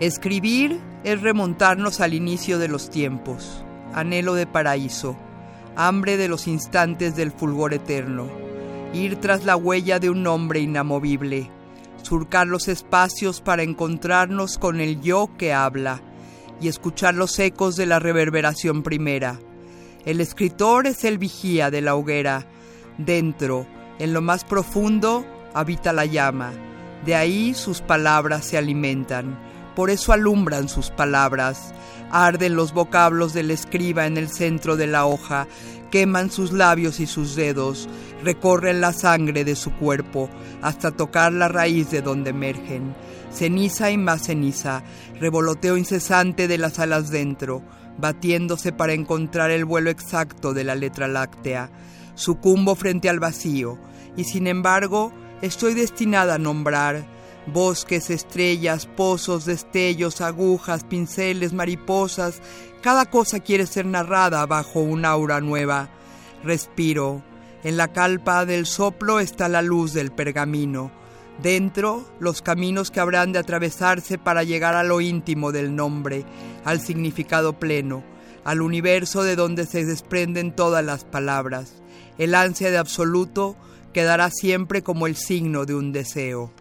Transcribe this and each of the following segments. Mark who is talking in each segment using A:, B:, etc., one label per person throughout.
A: Escribir es remontarnos al inicio de los tiempos, anhelo de paraíso, hambre de los instantes del fulgor eterno, ir tras la huella de un nombre inamovible, surcar los espacios para encontrarnos con el yo que habla y escuchar los ecos de la reverberación primera. El escritor es el vigía de la hoguera, dentro, en lo más profundo, habita la llama, de ahí sus palabras se alimentan por eso alumbran sus palabras. Arden los vocablos del escriba en el centro de la hoja, queman sus labios y sus dedos, recorren la sangre de su cuerpo hasta tocar la raíz de donde emergen. Ceniza y más ceniza, revoloteo incesante de las alas dentro, batiéndose para encontrar el vuelo exacto de la letra láctea. Sucumbo frente al vacío, y sin embargo estoy destinada a nombrar Bosques, estrellas, pozos, destellos, agujas, pinceles, mariposas, cada cosa quiere ser narrada bajo un aura nueva. Respiro. En la calpa del soplo está la luz del pergamino. Dentro, los caminos que habrán de atravesarse para llegar a lo íntimo del nombre, al significado pleno, al universo de donde se desprenden todas las palabras. El ansia de absoluto quedará siempre como el signo de un deseo.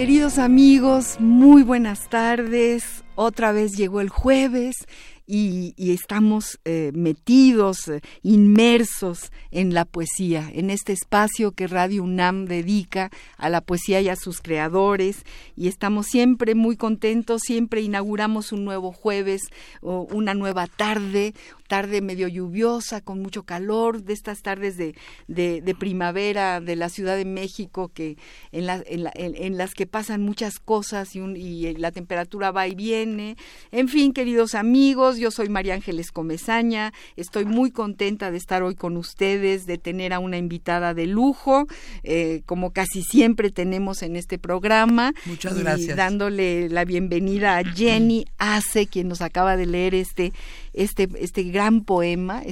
B: Queridos amigos, muy buenas tardes. Otra vez llegó el jueves y, estamos eh, metidos, eh, inmersos en la poesía, en este espacio que Radio UNAM dedica a la poesía y a sus creadores. Y estamos siempre muy contentos, siempre inauguramos un nuevo jueves, o una nueva tarde, tarde medio lluviosa, con mucho calor, de estas tardes de, de, primavera de la Ciudad de México, que en, en, las que pasan muchas cosas y, y la temperatura va y viene. En fin, queridos amigos, yo soy María Ángeles Comezaña, estoy muy contenta de estar hoy con ustedes, de tener a una invitada de lujo, eh, como casi siempre tenemos en este programa.
A: Muchas gracias.
B: dándole la bienvenida a Jenny Ace, quien nos acaba de leer este este, este gran poema,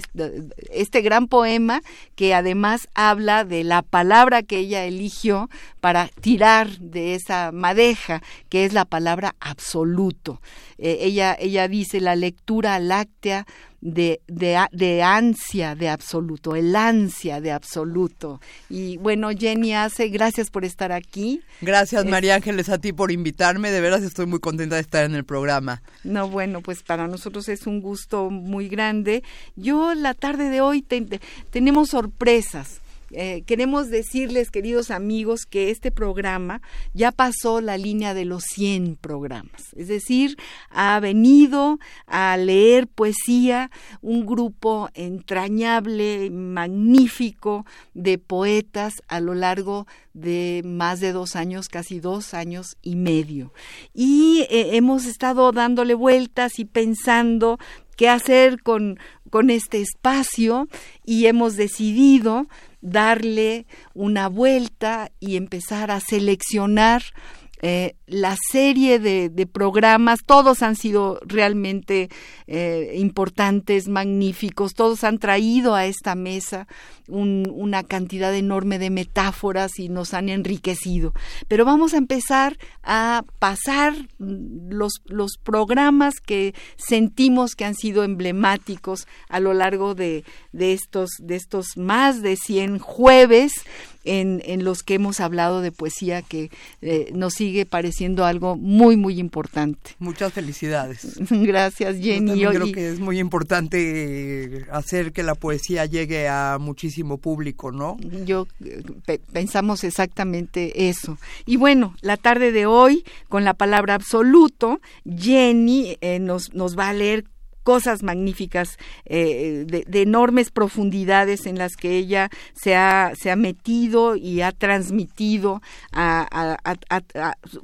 B: este, gran poema que además habla de la palabra que ella eligió para tirar de esa madeja, que es la palabra absoluto. Eh, ella, ella dice la lectura láctea de, de, de, ansia de absoluto, el ansia de absoluto. Y bueno, Jenny hace, gracias por estar aquí.
A: Gracias María Ángeles a ti por invitarme, de veras estoy muy contenta de estar en el programa.
B: No, bueno, pues para nosotros es un gusto muy grande. Yo la tarde de hoy tenemos sorpresas. Eh, queremos decirles, queridos amigos, que este programa ya pasó la línea de los 100 programas. Es decir, ha venido a leer poesía un grupo entrañable, magnífico de poetas a lo largo de más de dos años, casi dos años y medio. Y eh, hemos estado dándole vueltas y pensando qué hacer con, con este espacio y hemos decidido darle una vuelta y empezar a seleccionar eh, la serie de, programas, todos han sido realmente eh, importantes, magníficos, todos han traído a esta mesa una cantidad enorme de metáforas y nos han enriquecido. Pero vamos a empezar a pasar los, los programas que sentimos que han sido emblemáticos a lo largo de, de, estos, de estos más de 100 jueves en, en los que hemos hablado de poesía que eh, nos sigue pareciendo algo muy, muy importante.
A: Muchas felicidades.
B: Gracias, Jenny.
A: Yo creo que es muy importante hacer que la poesía llegue a muchísimo público, ¿no?
B: Yo eh, pensamos exactamente eso. Y bueno, la tarde de hoy, con la palabra absoluto, Jenny eh, nos, nos va a leer cosas magníficas, eh, de, enormes profundidades en las que ella se ha, se ha metido y ha transmitido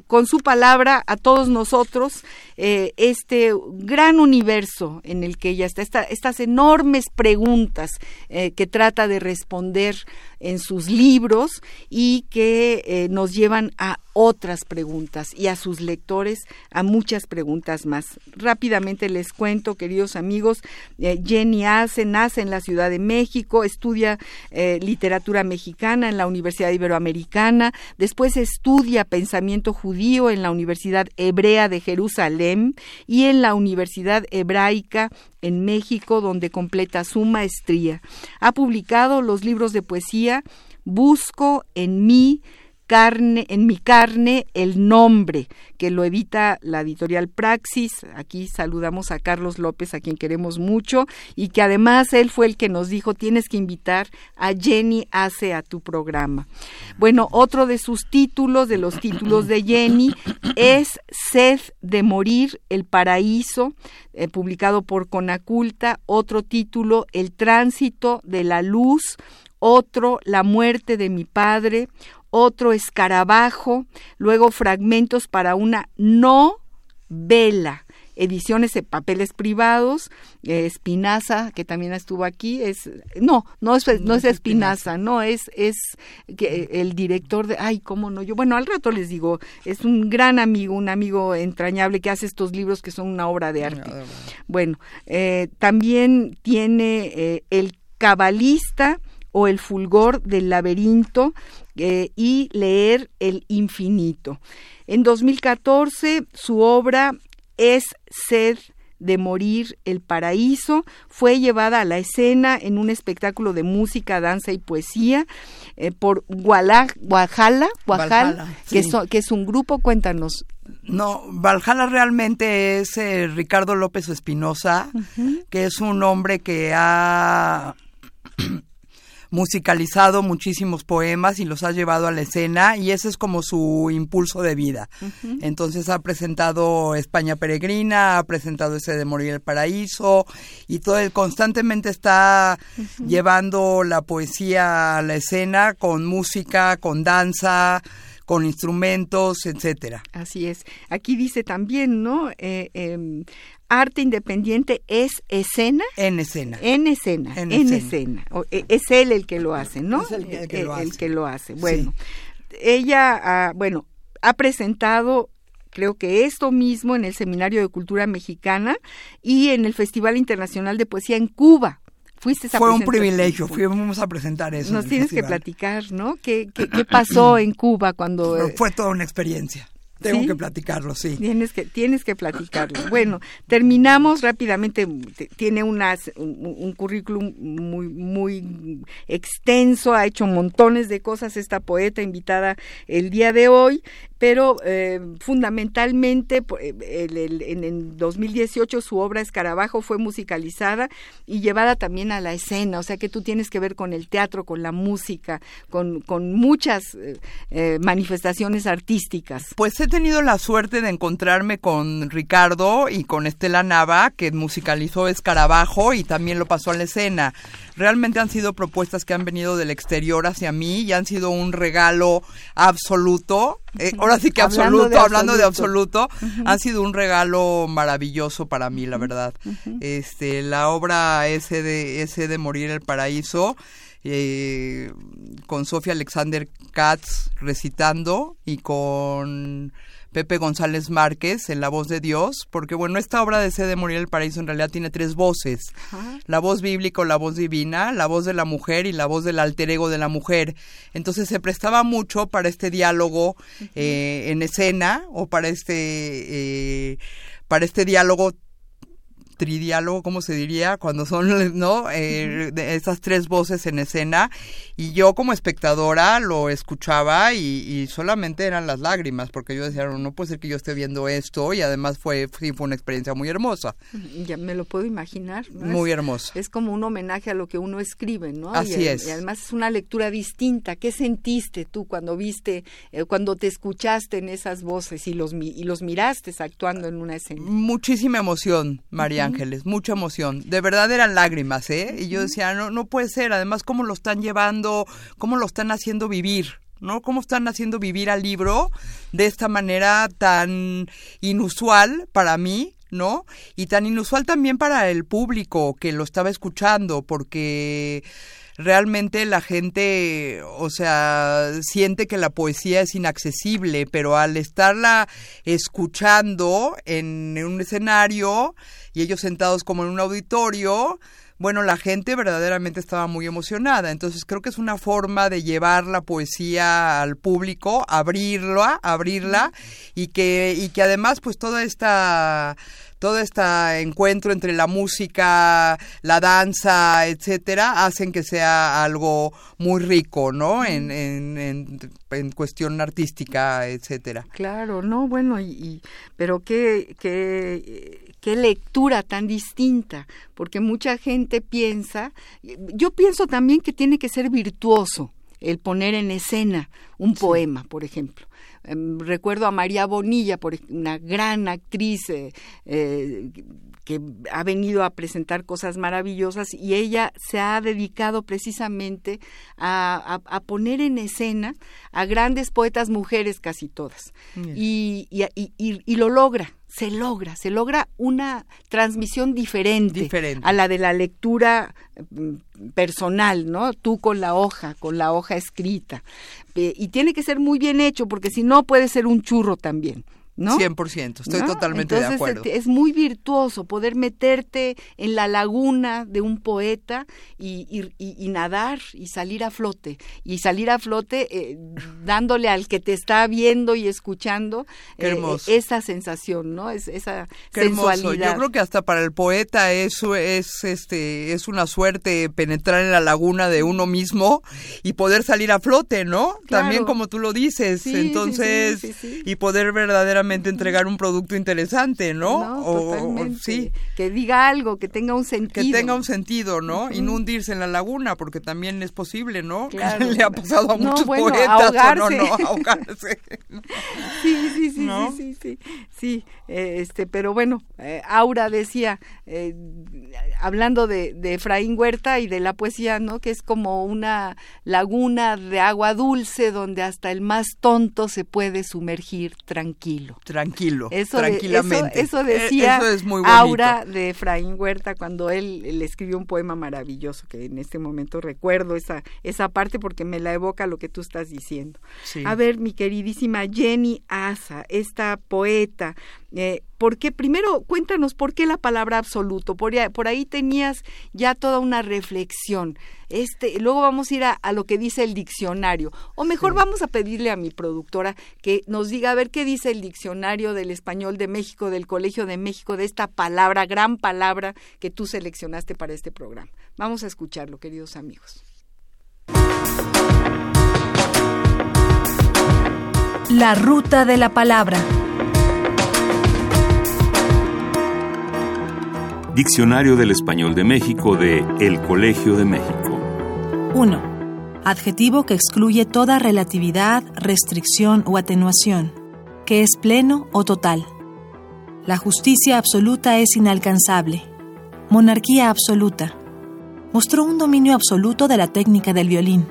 B: con su palabra a todos nosotros eh, este gran universo en el que ella está, estas enormes preguntas eh, que trata de responder en sus libros y que nos llevan a otras preguntas y a sus lectores a muchas preguntas más. Rápidamente les cuento, queridos amigos, eh, Jenny Ace nace en la Ciudad de México, estudia eh, literatura mexicana en la Universidad Iberoamericana, después estudia pensamiento judío en la Universidad Hebrea de Jerusalén y en la Universidad Hebraica en México, donde completa su maestría. Ha publicado los libros de poesía Busco en mí, carne, en mi carne el nombre, que lo edita la editorial Praxis. Aquí saludamos a Carlos López, a quien queremos mucho, y que además él fue el que nos dijo, tienes que invitar a Jenny Hace a tu programa. Bueno, otro de sus títulos, de los títulos de Jenny, es Sed de morir, el paraíso, eh, publicado por Conaculta. Otro título, El tránsito de la luz otro La muerte de mi padre, otro escarabajo, luego fragmentos para una no vela, ediciones de papeles privados, eh, Espinaza, que también estuvo aquí, es no, no es no, es Espinaza, no es es que el director de ay, cómo no, yo bueno, al rato les digo, es un gran amigo, un amigo entrañable que hace estos libros que son una obra de arte. Bueno, eh, también tiene eh, el cabalista o el fulgor del laberinto eh, y leer el infinito. En 2014 su obra es Sed de morir el paraíso fue llevada a la escena en un espectáculo de música, danza y poesía eh, por Guajala, que, que es un grupo, cuéntanos.
A: No, Valhalla realmente es eh, Ricardo López Espinosa, que es un hombre que ha musicalizado muchísimos poemas y los ha llevado a la escena y ese es como su impulso de vida. Entonces ha presentado España Peregrina, ha presentado ese de Morir el Paraíso y todo él constantemente está llevando la poesía a la escena con música, con danza, con instrumentos, etcétera.
B: Así es. Aquí dice también, ¿no? Eh, em, arte independiente es escena.
A: En escena.
B: En escena. En, escena. E, es él el que lo hace, ¿no?
A: Es el, que, lo
B: hace. el que lo hace. Bueno, ella, bueno, ha presentado creo que esto mismo en el Seminario de Cultura Mexicana y en el Festival Internacional de Poesía en Cuba. Fuiste
A: Fue un privilegio, fuimos a presentar eso.
B: Nos tienes que platicar, ¿no? ¿Qué, qué, qué pasó en Cuba cuando...
A: Fue toda una experiencia. Tengo que platicarlo, sí.
B: Tienes que, tienes que platicarlo. Bueno, terminamos rápidamente. Tiene unas, un, currículum muy, muy extenso, ha hecho montones de cosas esta poeta invitada el día de hoy, pero eh, fundamentalmente eh, en el 2018 su obra Escarabajo fue musicalizada y llevada también a la escena, o sea que tú tienes que ver con el teatro, con la música, con, con muchas eh, manifestaciones artísticas.
A: Pues he tenido la suerte de encontrarme con Ricardo y con Estela Nava, que musicalizó Escarabajo y también lo pasó a la escena. Realmente han sido propuestas que han venido del exterior hacia mí y han sido un regalo absoluto. Ahora sí que absoluto, hablando de absoluto, han sido un regalo maravilloso para mí, la verdad. Este, la obra ese de, ese de Morir el Paraíso, eh, con Sofía Alexander Katz recitando y con Pepe González Márquez en La Voz de Dios, porque bueno, esta obra de Sede Morir el Paraíso en realidad tiene tres voces, la voz bíblica o la voz divina, la voz de la mujer y la voz del alter ego de la mujer. Entonces se prestaba mucho para este diálogo eh, en escena o para este... Eh, para este diálogo tridiálogo, ¿cómo se diría? Cuando son, ¿no? Eh, esas tres voces en escena. Y yo como espectadora lo escuchaba y, solamente eran las lágrimas, porque yo decía, no, puede ser que yo esté viendo esto y además fue, sí, fue una experiencia muy hermosa.
B: Ya me lo puedo imaginar.
A: Muy hermosa.
B: Es como un homenaje a lo que uno escribe, ¿no?
A: Así es.
B: Y además es una lectura distinta. ¿Qué sentiste tú cuando viste, eh, cuando te escuchaste en esas voces y los, y los miraste actuando en una escena?
A: Muchísima emoción, María Ángeles, mucha emoción. De verdad eran lágrimas, ¿eh? Y yo decía, no, no puede ser. Además, ¿cómo lo están llevando? cómo lo están haciendo vivir, ¿no? Cómo están haciendo vivir al libro de esta manera tan inusual para mí, ¿no? Y tan inusual también para el público que lo estaba escuchando, porque realmente la gente, o sea, siente que la poesía es inaccesible, pero al estarla escuchando en un escenario y ellos sentados como en un auditorio, bueno, la gente verdaderamente estaba muy emocionada. Entonces creo que es una forma de llevar la poesía al público, abrirla, abrirla y que, y que además pues toda esta todo este encuentro entre la música, la danza, etcétera, hacen que sea algo muy rico, ¿no? En, en, en, cuestión artística, etcétera.
B: Claro, no, bueno, y, pero qué, qué, qué lectura tan distinta, porque mucha gente piensa, yo pienso también que tiene que ser virtuoso el poner en escena un poema, por ejemplo. Em, recuerdo a María Bonilla, por una gran actriz eh, eh, que ha venido a presentar cosas maravillosas y ella se ha dedicado precisamente a, poner en escena a grandes poetas mujeres casi todas. y, y, lo logra, se logra, se logra una transmisión diferente, a la de la lectura mm, personal, ¿no? Tú con la hoja, con la hoja escrita. y tiene que ser muy bien hecho porque si no puede ser un churro también. ¿No?
A: 100%, estoy totalmente de acuerdo.
B: Es muy virtuoso poder meterte en la laguna de un poeta y, y, nadar y salir a flote. Y salir a flote eh, dándole al que te está viendo y escuchando eh, esa sensación, ¿no? Es, esa sensualidad.
A: Yo creo que hasta para el poeta eso es, este, es una suerte penetrar en la laguna de uno mismo y poder salir a flote, ¿no? También como tú lo dices. Entonces, y poder verdaderamente entregar un producto interesante, ¿no?
B: o, sí. Que diga algo, que tenga un sentido.
A: Que tenga un sentido, ¿no? Y no hundirse en la laguna, porque también es posible, ¿no? Le ha pasado a muchos poetas, ahogarse. ¿o no? Ahogarse.
B: sí, sí, sí, sí, sí, sí, este, pero bueno, eh, Aura decía, eh, hablando de, de Efraín Huerta y de la poesía, ¿no? Que es como una laguna de agua dulce donde hasta el más tonto se puede sumergir tranquilo
A: tranquilo. tranquilamente.
B: eso, e, decía Aura de Efraín Huerta cuando él le escribió un poema maravilloso que en este momento recuerdo esa, esa parte porque me la evoca lo que tú estás diciendo. A ver, mi queridísima Jenny Asa, esta poeta, eh, porque primero cuéntanos por qué la palabra absoluto. Por, por ahí tenías ya toda una reflexión. Este, luego vamos a ir a, lo que dice el diccionario. O mejor vamos a pedirle a mi productora que nos diga a ver qué dice el diccionario del español de México, del Colegio de México, de esta palabra, gran palabra que tú seleccionaste para este programa. Vamos a escucharlo, queridos amigos.
C: La ruta de la palabra.
D: Diccionario del Español de México de El Colegio de México.
C: 1. Adjetivo que excluye toda relatividad, restricción o atenuación, que es pleno o total. La justicia absoluta es inalcanzable. Monarquía absoluta. Mostró un dominio absoluto de la técnica del violín.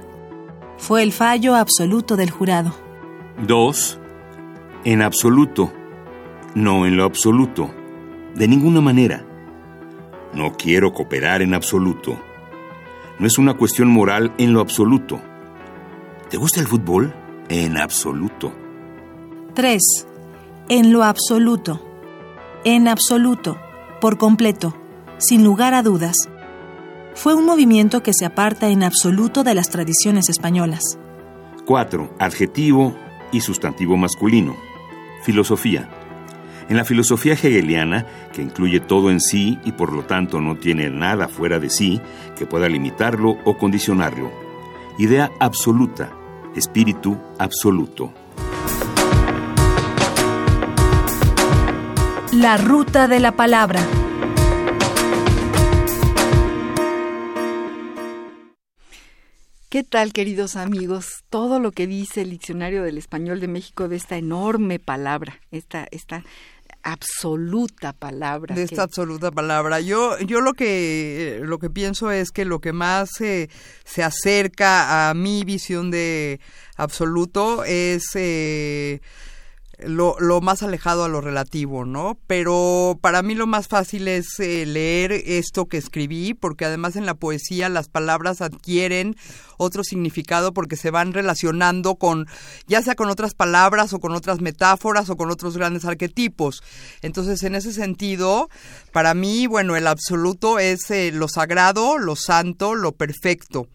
C: Fue el fallo absoluto del jurado.
D: 2. En absoluto. No en lo absoluto. De ninguna manera. No quiero cooperar en absoluto. No es una cuestión moral en lo absoluto. ¿Te gusta el fútbol? En absoluto.
C: 3. En lo absoluto. En absoluto. Por completo. Sin lugar a dudas. Fue un movimiento que se aparta en absoluto de las tradiciones españolas.
D: 4. Adjetivo y sustantivo masculino. Filosofía. En la filosofía hegeliana, que incluye todo en sí y por lo tanto no tiene nada fuera de sí que pueda limitarlo o condicionarlo. Idea absoluta, espíritu absoluto.
C: La ruta de la palabra.
B: ¿Qué tal, queridos amigos? Todo lo que dice el Diccionario del Español de México de esta enorme palabra, esta, esta absoluta palabra.
A: De esta absoluta palabra. Yo, yo lo que lo que pienso es que lo que más se acerca a mi visión de absoluto es eh, lo, lo, más alejado a lo relativo, ¿no? Pero para mí lo más fácil es eh, leer esto que escribí, porque además en la poesía las palabras adquieren otro significado porque se van relacionando con, ya sea con otras palabras o con otras metáforas o con otros grandes arquetipos. Entonces, en ese sentido, para mí, bueno, el absoluto es eh, lo sagrado, lo santo, lo perfecto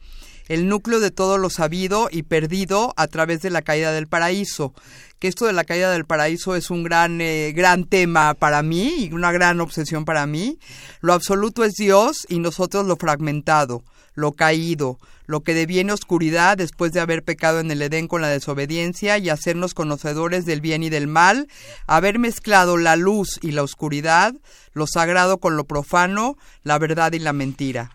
A: el núcleo de todo lo sabido y perdido a través de la caída del paraíso que esto de la caída del paraíso es un gran, eh, gran tema para mí y una gran obsesión para mí. Lo absoluto es Dios y nosotros lo fragmentado, lo caído, lo que deviene oscuridad después de haber pecado en el Edén con la desobediencia y hacernos conocedores del bien y del mal, haber mezclado la luz y la oscuridad, lo sagrado con lo profano, la verdad y la mentira.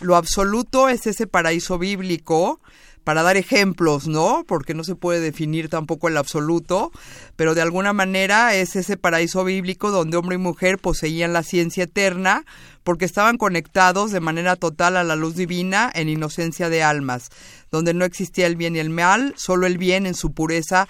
A: Lo absoluto es ese paraíso bíblico para dar ejemplos, ¿no? Porque no se puede definir tampoco el absoluto, pero de alguna manera es ese paraíso bíblico donde hombre y mujer poseían la ciencia eterna porque estaban conectados de manera total a la luz divina en inocencia de almas, donde no existía el bien y el mal, solo el bien en su pureza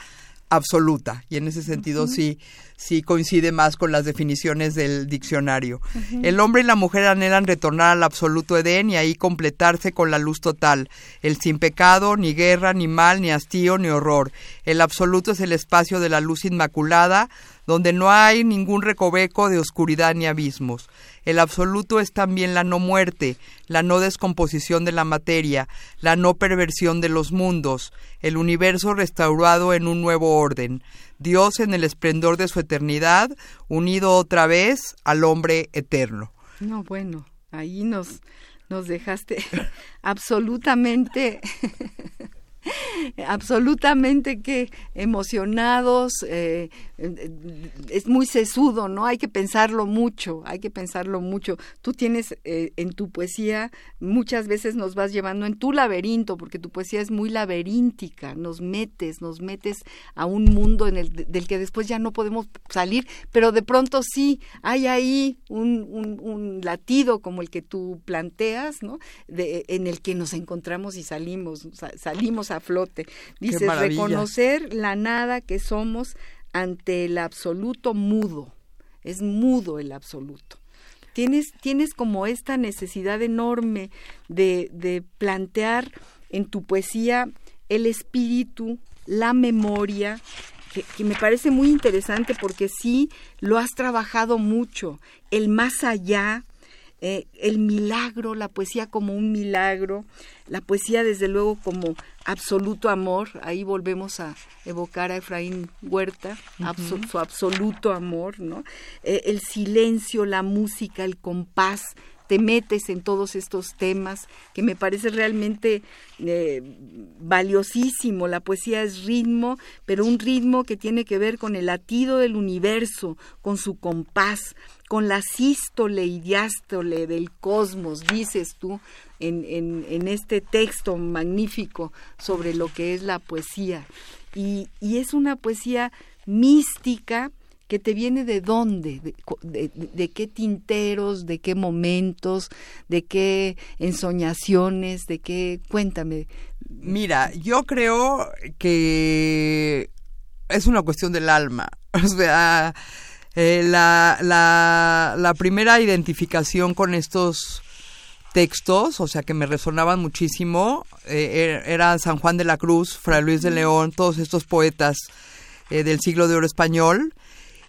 A: absoluta. Y en ese sentido sí sí coincide más con las definiciones del diccionario. El hombre y la mujer anhelan retornar al absoluto Edén y ahí completarse con la luz total, el sin pecado, ni guerra, ni mal, ni hastío, ni horror. El absoluto es el espacio de la luz inmaculada, donde no hay ningún recoveco de oscuridad ni abismos. El absoluto es también la no muerte, la no descomposición de la materia, la no perversión de los mundos, el universo restaurado en un nuevo orden. Dios en el esplendor de su eternidad, unido otra vez al hombre eterno.
B: No, bueno, ahí nos, nos dejaste absolutamente absolutamente que emocionados, eh, es muy sesudo, ¿no? Hay que pensarlo mucho, hay que pensarlo mucho. Tú tienes eh, en tu poesía, muchas veces nos vas llevando en tu laberinto, porque tu poesía es muy laberíntica, nos metes, nos metes a un mundo del que después ya no podemos salir, pero de pronto sí, hay ahí un, latido como el que tú planteas, ¿no? En el que nos encontramos y salimos, salimos a flote. Dice, reconocer la nada que somos ante el absoluto mudo. Es mudo el absoluto. Tienes, tienes como esta necesidad enorme de, de plantear en tu poesía el espíritu, la memoria, que, que, me parece muy interesante porque sí lo has trabajado mucho, el más allá, eh, el milagro, la poesía como un milagro, la poesía desde luego como absoluto amor, ahí volvemos a evocar a Efraín Huerta, su absoluto amor, ¿no? Eh, el silencio, la música, el compás, te metes en todos estos temas que me parece realmente eh, valiosísimo. La poesía es ritmo, pero un ritmo que tiene que ver con el latido del universo, con su compás, con la sístole y diástole del cosmos, dices tú en, en, este texto magnífico sobre lo que es la poesía. Y, y es una poesía mística, que te viene de dónde, de, qué tinteros, de qué momentos, de qué ensoñaciones, de qué... Cuéntame.
A: Mira, yo creo que es una cuestión del alma. O sea, eh, la, la, la primera identificación con estos textos, o sea, que me resonaban muchísimo, eh, er, era San Juan de la Cruz, Fray Luis de León, todos estos poetas eh, del siglo de oro español.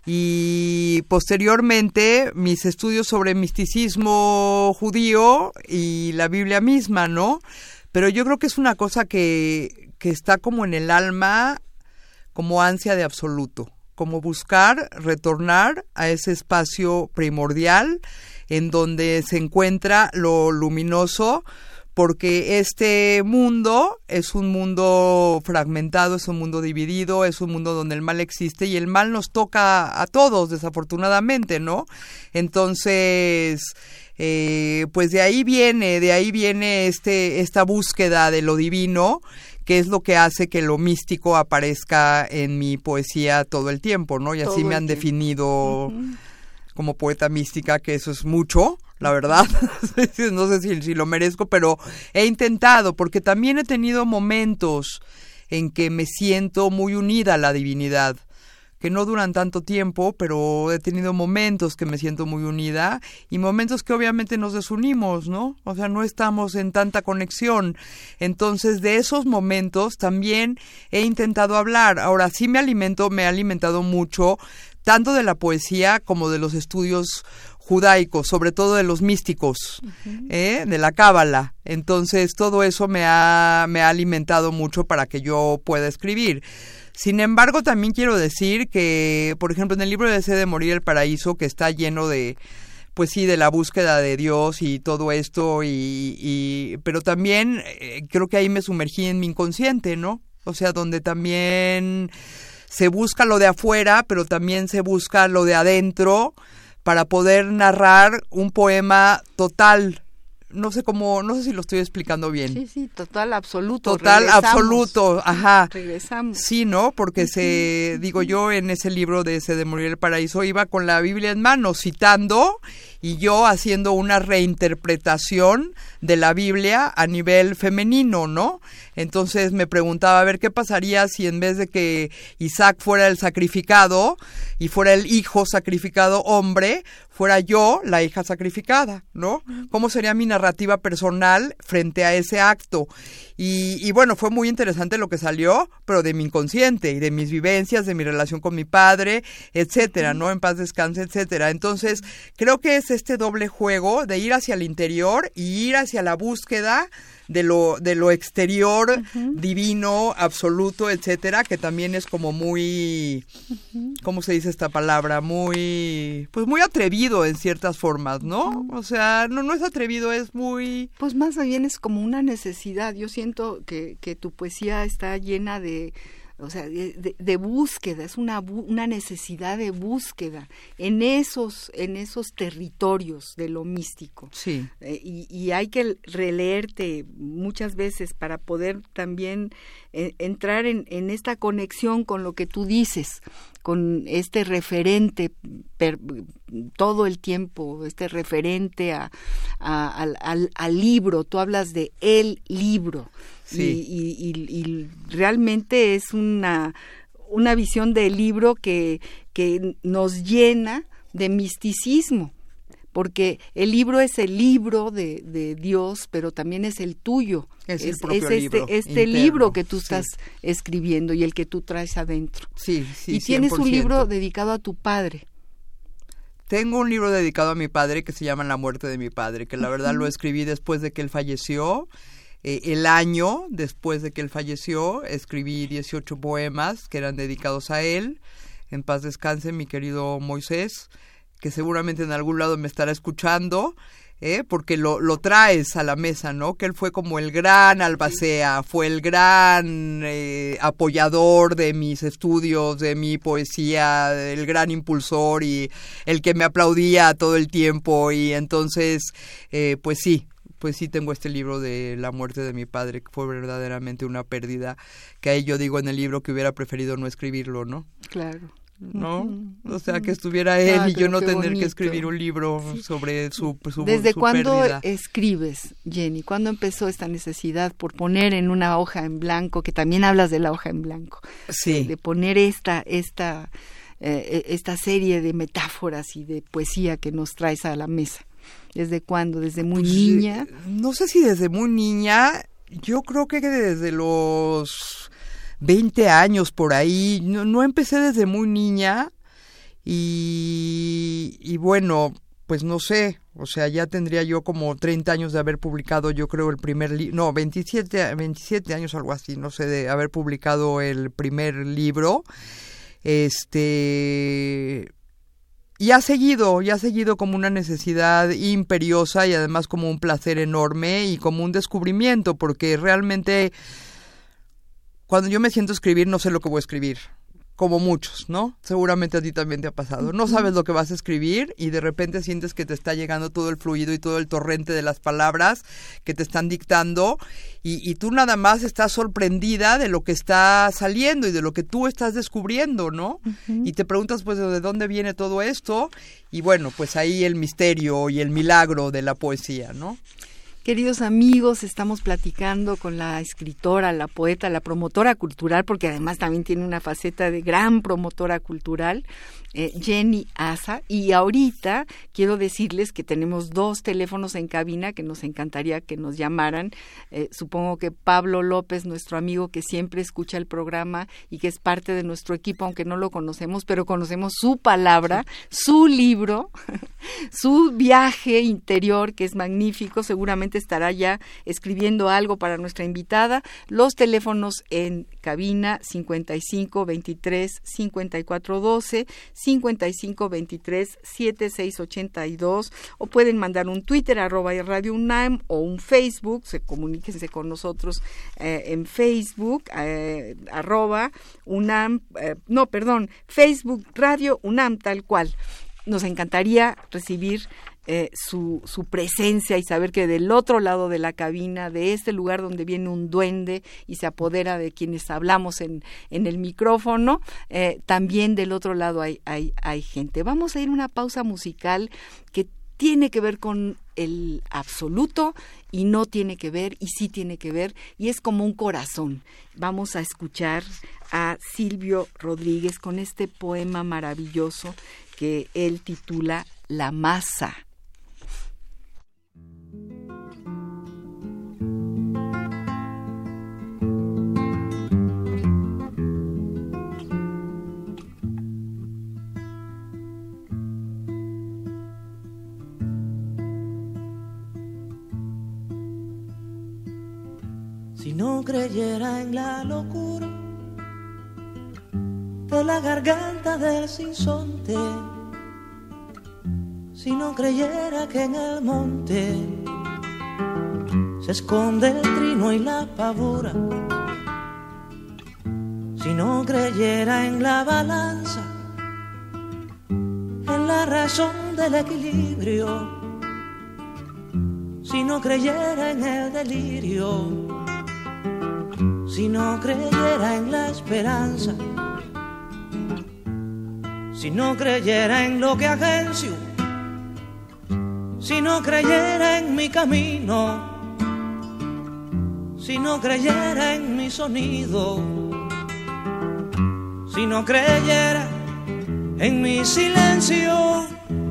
A: Y posteriormente mis estudios sobre misticismo judío y la Biblia misma, ¿no? Pero yo creo que es una cosa que, que está como en el alma, como ansia de absoluto, como buscar retornar a ese espacio primordial en donde se encuentra lo luminoso, porque este mundo es un mundo fragmentado, es un mundo dividido, es un mundo donde el mal existe y el mal nos toca a todos, desafortunadamente, ¿no? Entonces, eh, pues de ahí viene, de ahí viene este, esta búsqueda de lo divino, que es lo que hace que lo místico aparezca en mi poesía todo el tiempo, ¿no? Y así me han definido como poeta mística, que eso es mucho, la verdad. no sé si, lo merezco, pero he intentado, porque también he tenido momentos en que me siento muy unida a la divinidad que no duran tanto tiempo, pero he tenido momentos que me siento muy unida y momentos que obviamente nos desunimos, ¿no? O sea, no estamos en tanta conexión. Entonces, de esos momentos también he intentado hablar. Ahora sí me alimento, me he alimentado mucho tanto de la poesía como de los estudios judaicos, sobre todo de los místicos, ¿eh? de la cábala. Entonces, todo eso me ha, me ha alimentado mucho para que yo pueda escribir. Sin embargo, también quiero decir que, por ejemplo, en el libro de de Morir el Paraíso, que está lleno de, pues sí, de la búsqueda de Dios y todo esto, y, pero también eh, creo que ahí me sumergí en mi inconsciente, ¿no? O sea, donde también se busca lo de afuera, pero también se busca lo de adentro para poder narrar un poema total. No sé cómo, no sé si lo estoy explicando bien.
B: Sí, sí, total, absoluto.
A: Total, absoluto, ajá.
B: Regresamos.
A: Sí, ¿no? Porque se, digo yo, en ese libro de ese de Morir el Paraíso, iba con la Biblia en mano, citando y yo haciendo una reinterpretación de la Biblia a nivel femenino, ¿no? Entonces me preguntaba, a ver, ¿qué pasaría si en vez de que Isaac fuera el sacrificado y fuera el hijo sacrificado hombre, fuera yo la hija sacrificada, ¿no? ¿Cómo sería mi narrativa personal frente a ese acto? Y, bueno, fue muy interesante lo que salió, pero de mi inconsciente y de mis vivencias, de mi relación con mi padre, etcétera, ¿no? En paz descanse, etcétera. Entonces, creo que es este doble juego de ir hacia el interior y ir hacia la búsqueda de lo, de lo exterior, divino, absoluto, etcétera, que también es como muy, ¿cómo se dice esta palabra? Muy, pues muy atrevido en ciertas formas, ¿no? O sea, no, no es atrevido, es muy...
B: Pues más bien es como una necesidad. Yo siento que, que tu poesía está llena de o sea, de, búsqueda, es una, una necesidad de búsqueda en esos, en esos territorios de lo místico.
A: Sí.
B: Eh, y, hay que releerte muchas veces para poder también eh, entrar en, en, esta conexión con lo que tú dices, con este referente todo el tiempo, este referente a, al, al libro. Tú hablas de el libro y, realmente es una, una visión del libro que, que nos llena de misticismo porque el libro es el libro de, de, Dios, pero también es el tuyo.
A: Es, este,
B: libro este libro que tú estás escribiendo y el que tú traes adentro.
A: Sí, sí.
B: Y tienes un libro dedicado a tu padre.
A: Tengo un libro dedicado a mi padre que se llama La muerte de mi padre, que la verdad lo escribí después de que él falleció eh, el año después de que él falleció, escribí 18 poemas que eran dedicados a él. En paz descanse, mi querido Moisés, que seguramente en algún lado me estará escuchando. ¿eh? porque lo, lo, traes a la mesa, ¿no? Que él fue como el gran albacea, fue el gran eh, apoyador de mis estudios, de mi poesía, el gran impulsor y el que me aplaudía todo el tiempo y entonces, eh, pues sí, pues sí tengo este libro de la muerte de mi padre, que fue verdaderamente una pérdida, que ahí yo digo en el libro que hubiera preferido no escribirlo, ¿no?
B: Claro.
A: ¿no? O sea, que estuviera él y yo no tener que escribir un libro sobre su, su
B: ¿Desde cuándo escribes, Jenny? ¿Cuándo empezó esta necesidad por poner en una hoja en blanco, que también hablas de la hoja en blanco?
A: Sí.
B: De, poner esta, esta, eh, esta serie de metáforas y de poesía que nos traes a la mesa. ¿Desde cuándo? ¿Desde muy pues, niña?
A: No sé si desde muy niña, yo creo que desde los 20 años por ahí, no, empecé desde muy niña y, bueno, pues no sé, o sea, ya tendría yo como 30 años de haber publicado, yo creo, el primer libro, no, 27, 27 años, algo así, no sé, de haber publicado el primer libro. Este, y ha seguido, y ha seguido como una necesidad imperiosa y además como un placer enorme y como un descubrimiento, porque realmente cuando yo me siento a escribir no sé lo que voy a escribir como muchos, ¿no? Seguramente a ti también te ha pasado. No sabes lo que vas a escribir y de repente sientes que te está llegando todo el fluido y todo el torrente de las palabras que te están dictando y, tú nada más estás sorprendida de lo que está saliendo y de lo que tú estás descubriendo, ¿no? Y te preguntas pues de dónde viene todo esto y bueno, pues ahí el misterio y el milagro de la poesía, ¿no?
B: Queridos amigos, estamos platicando con la escritora, la poeta, la promotora cultural, porque además también tiene una faceta de gran promotora cultural, eh, Jenny Asa. Y ahorita quiero decirles que tenemos dos teléfonos en cabina que nos encantaría que nos llamaran. Eh, supongo que Pablo López, nuestro amigo que siempre escucha el programa y que es parte de nuestro equipo, aunque no lo conocemos, pero conocemos su palabra, su libro, su viaje interior, que es magnífico, seguramente estará ya escribiendo algo para nuestra invitada. Los teléfonos en cabina 55 23 54 12, 55 23 76 82 o pueden mandar un Twitter arroba Radio UNAM o un Facebook, se comuníquense con nosotros eh, en Facebook eh, arroba UNAM, eh, no, perdón, Facebook Radio UNAM tal cual. Nos encantaría recibir eh, su, su, presencia y saber que del otro lado de la cabina, de este lugar donde viene un duende y se apodera de quienes hablamos en, en el micrófono, eh, también del otro lado hay, hay, hay gente. Vamos a ir a una pausa musical que tiene que ver con el absoluto y no tiene que ver y sí tiene que ver y es como un corazón. Vamos a escuchar a Silvio Rodríguez con este poema maravilloso que él titula La masa.
E: No creyera en la locura de la garganta del sinsonte, si no creyera que en el monte se esconde el trino y la pavura. Si no creyera en la balanza, en la razón del equilibrio, si no creyera en el delirio, si no creyera en la esperanza, si no creyera en lo que agencio, si no creyera en mi camino, si no creyera en mi sonido, si no creyera en mi silencio,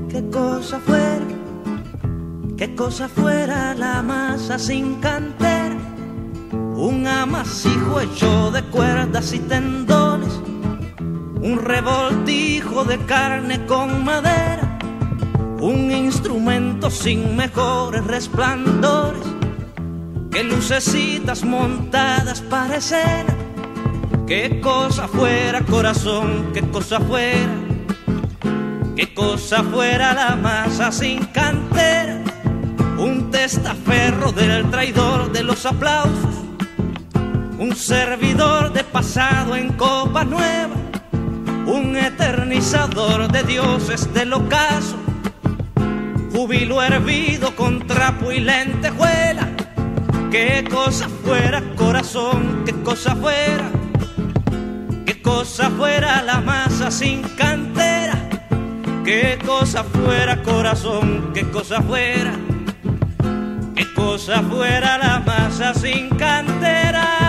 E: qué cosa fuera, qué cosa fuera la masa sin cantera, un amasijo hecho de cuerdas y tendones, un revoltijo de carne con madera, un instrumento sin mejores resplandores qué lucecitas montadas para escena, qué cosa fuera corazón, qué cosa fuera, qué cosa fuera la masa sin cantera, un testaferro del traidor de los aplausos, un servidor de pasado en copa nueva, un eternizador de dioses del ocaso, júbilo hervido con trapo y lentejuela Qué cosa fuera, corazón, qué cosa fuera. qué cosa fuera la masa sin cantera, qué cosa fuera corazón, qué cosa fuera, qué cosa fuera la masa sin cantera.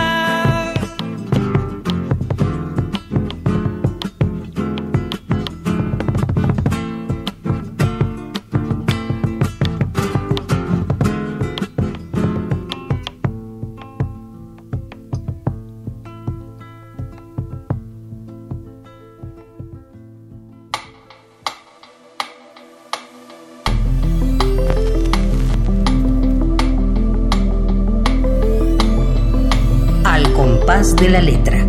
F: De la letra.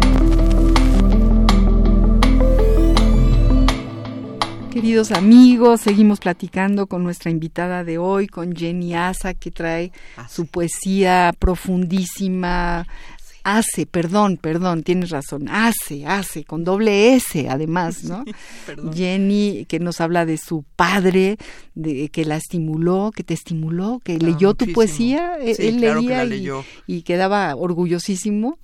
B: Queridos amigos, seguimos platicando con nuestra invitada de hoy, con Jenny Asa, que trae su poesía profundísima, hace, perdón, perdón, tienes razón, hace, hace, con doble S además, ¿no? Jenny, que nos habla de su padre, de que la estimuló, que te estimuló, que ah, leyó tu poesía, e-, él leía y, quedaba orgullosísimo.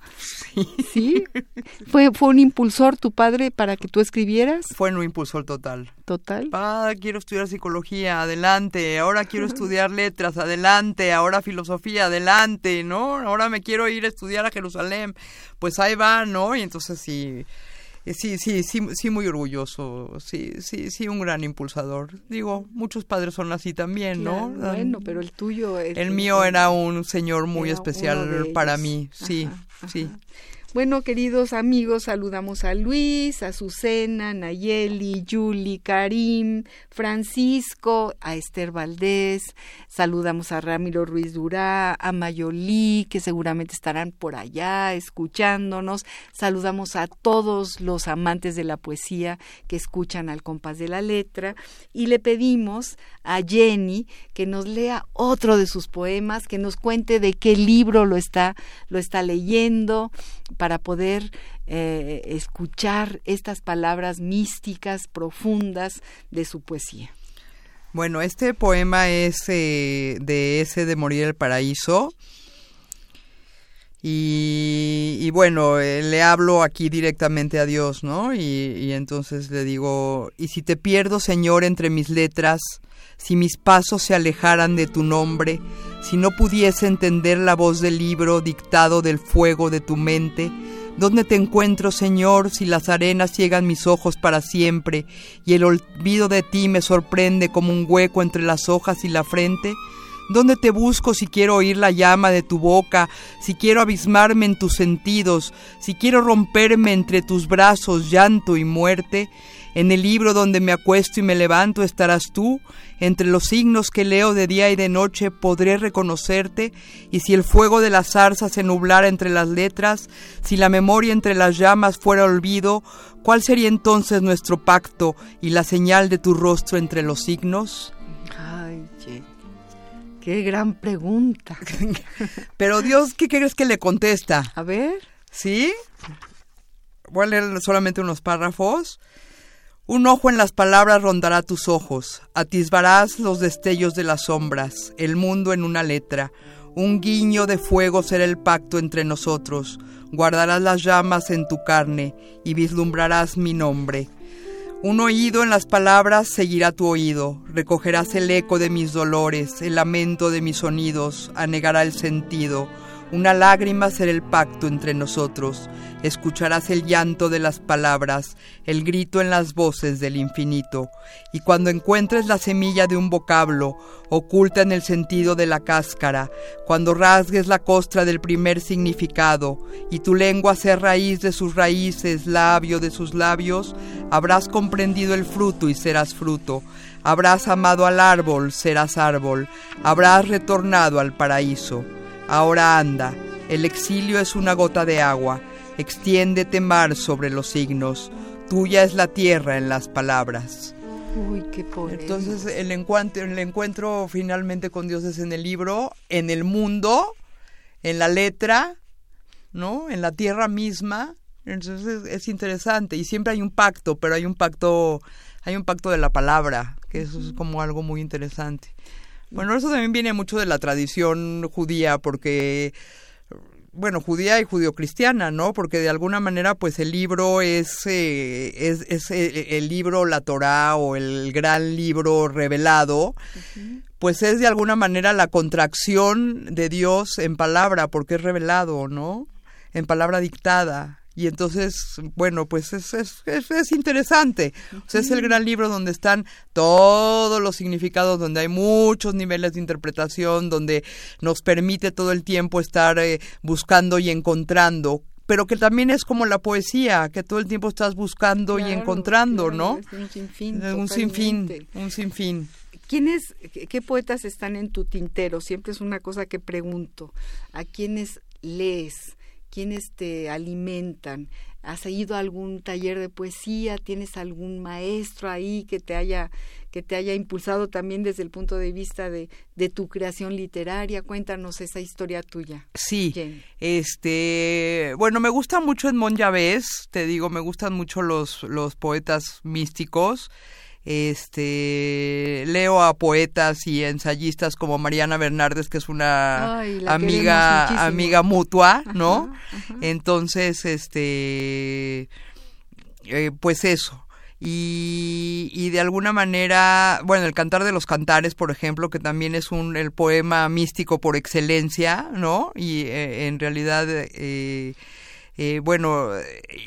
B: Sí. ¿Fue, ¿Fue un impulsor tu padre para que tú escribieras?
A: Fue un impulsor total.
B: Total.
A: Ah, quiero estudiar psicología, adelante. Ahora quiero estudiar letras, adelante. Ahora filosofía, adelante, ¿no? Ahora me quiero ir a estudiar a Jerusalén. Pues ahí va, ¿no? Y entonces sí, sí, sí, sí, sí, muy orgulloso, sí, sí, sí, un gran impulsador. Digo, muchos padres son así también, ¿no?
B: bueno, pero el tuyo...
A: El mío era un señor muy especial para mí, sí, sí.
B: Bueno, queridos amigos, saludamos a Luis, a Susana, Nayeli, Yuli, Karim, Francisco, a Esther Valdés, saludamos a Ramiro Ruiz Durá, a Mayolí, que seguramente estarán por allá escuchándonos, saludamos a todos los amantes de la poesía que escuchan al compás de la letra. Y le pedimos a Jenny que nos lea otro de sus poemas, que nos cuente de qué libro lo está, lo está leyendo, para poder eh, escuchar estas palabras místicas, profundas de su poesía.
A: Bueno, este poema es eh, de ese de Morir el Paraíso. Y, bueno, eh, le hablo aquí directamente a Dios, ¿no? Y, y entonces le digo, y si te pierdo, Señor, entre mis letras, si mis pasos se alejaran de tu nombre, si no pudiese entender la voz del libro dictado del fuego de tu mente, ¿Dónde te encuentro, Señor, si las arenas ciegan mis ojos para siempre y el olvido de ti me sorprende como un hueco entre las hojas y la frente? ¿Dónde te busco si quiero oír la llama de tu boca, si quiero abismarme en tus sentidos, si quiero romperme entre tus brazos, llanto y muerte? En el libro donde me acuesto y me levanto estarás tú, entre los signos que leo de día y de noche podré reconocerte, y si el fuego de la zarza se nublara entre las letras, si la memoria entre las llamas fuera olvido, ¿cuál sería entonces nuestro pacto y la señal de tu rostro entre los signos?
B: Ay, qué gran pregunta.
A: Pero Dios, ¿qué crees que le contesta?
B: A ver.
A: ¿Sí? Voy a leer solamente unos párrafos. Un ojo en las palabras rondará tus ojos, atisbarás los destellos de las sombras, el mundo en una letra, un guiño de fuego será el pacto entre nosotros, guardarás las llamas en tu carne y vislumbrarás mi nombre. Un oído en las palabras seguirá tu oído, recogerás el eco de mis dolores, el lamento de mis sonidos, anegará el sentido, una lágrima será el pacto entre nosotros. Escucharás el llanto de las palabras, el grito en las voces del infinito. Y cuando encuentres la semilla de un vocablo, oculta en el sentido de la cáscara, cuando rasgues la costra del primer significado, y tu lengua sea raíz de sus raíces, labio de sus labios, habrás comprendido el fruto y serás fruto. Habrás amado al árbol, serás árbol. Habrás retornado al paraíso. Ahora anda, el exilio es una gota de agua, extiéndete mar sobre los signos, tuya es la tierra en las palabras.
B: Uy, qué pobre.
A: Entonces el encuentro, el encuentro finalmente con Dios es en el libro, en el mundo, en la letra, ¿no? En la tierra misma. Entonces es interesante y siempre hay un pacto, pero hay un pacto, hay un pacto de la palabra, que eso es como algo muy interesante. Bueno, eso también viene mucho de la tradición judía, porque bueno, judía y judio-cristiana, ¿no? Porque de alguna manera, pues el libro es, eh, es, es eh, el, libro, la Torá o el gran libro revelado, pues es de alguna manera la contracción de Dios en palabra, porque es revelado, ¿no? En palabra dictada. Y entonces, bueno, pues es, es, es, interesante. O sea, es el gran libro donde están todos los significados, donde hay muchos niveles de interpretación, donde nos permite todo el tiempo estar eh, buscando y encontrando pero que también es como la poesía, que todo el tiempo estás buscando y encontrando, ¿no?
B: un sinfín.
A: Un sinfín, un sinfín.
B: ¿Quiénes, qué poetas están en tu tintero? Siempre es una cosa que pregunto. ¿A quiénes lees? ¿Quiénes te alimentan? ¿Has ido a algún taller de poesía? ¿Tienes algún maestro ahí que te haya, que te haya impulsado también desde el punto de vista de, de tu creación literaria? Cuéntanos esa historia tuya.
A: Sí, este, bueno, me gusta mucho Edmond Javés, te digo, me gustan mucho los, los poetas místicos este leo a poetas y ensayistas como Mariana Bernardes que es una amiga amiga mutua no entonces este eh, pues eso y, y, de alguna manera, bueno, el Cantar de los Cantares, por ejemplo, que también es un el poema místico por excelencia, ¿no? Y eh, en realidad, eh, bueno,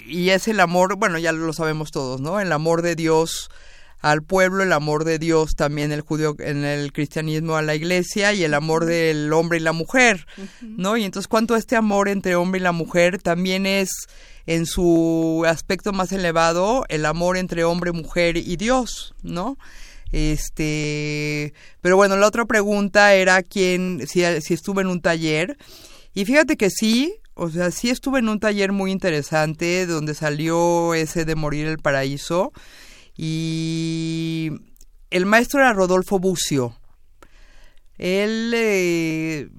A: y es el amor, bueno, ya lo sabemos todos, ¿no? El amor de Dios al pueblo, el amor de Dios también el judío, en el cristianismo a la iglesia y el amor del hombre y la mujer, ¿no? Y entonces cuánto este amor entre hombre y la mujer también es en su aspecto más elevado el amor entre hombre, mujer y Dios, ¿no? Este, pero bueno, la otra pregunta era quién, si, si estuve en un taller. Y fíjate que sí, o sea, sí estuve en un taller muy interesante donde salió ese de Morir el Paraíso y el maestro era Rodolfo Bucio. Él eh,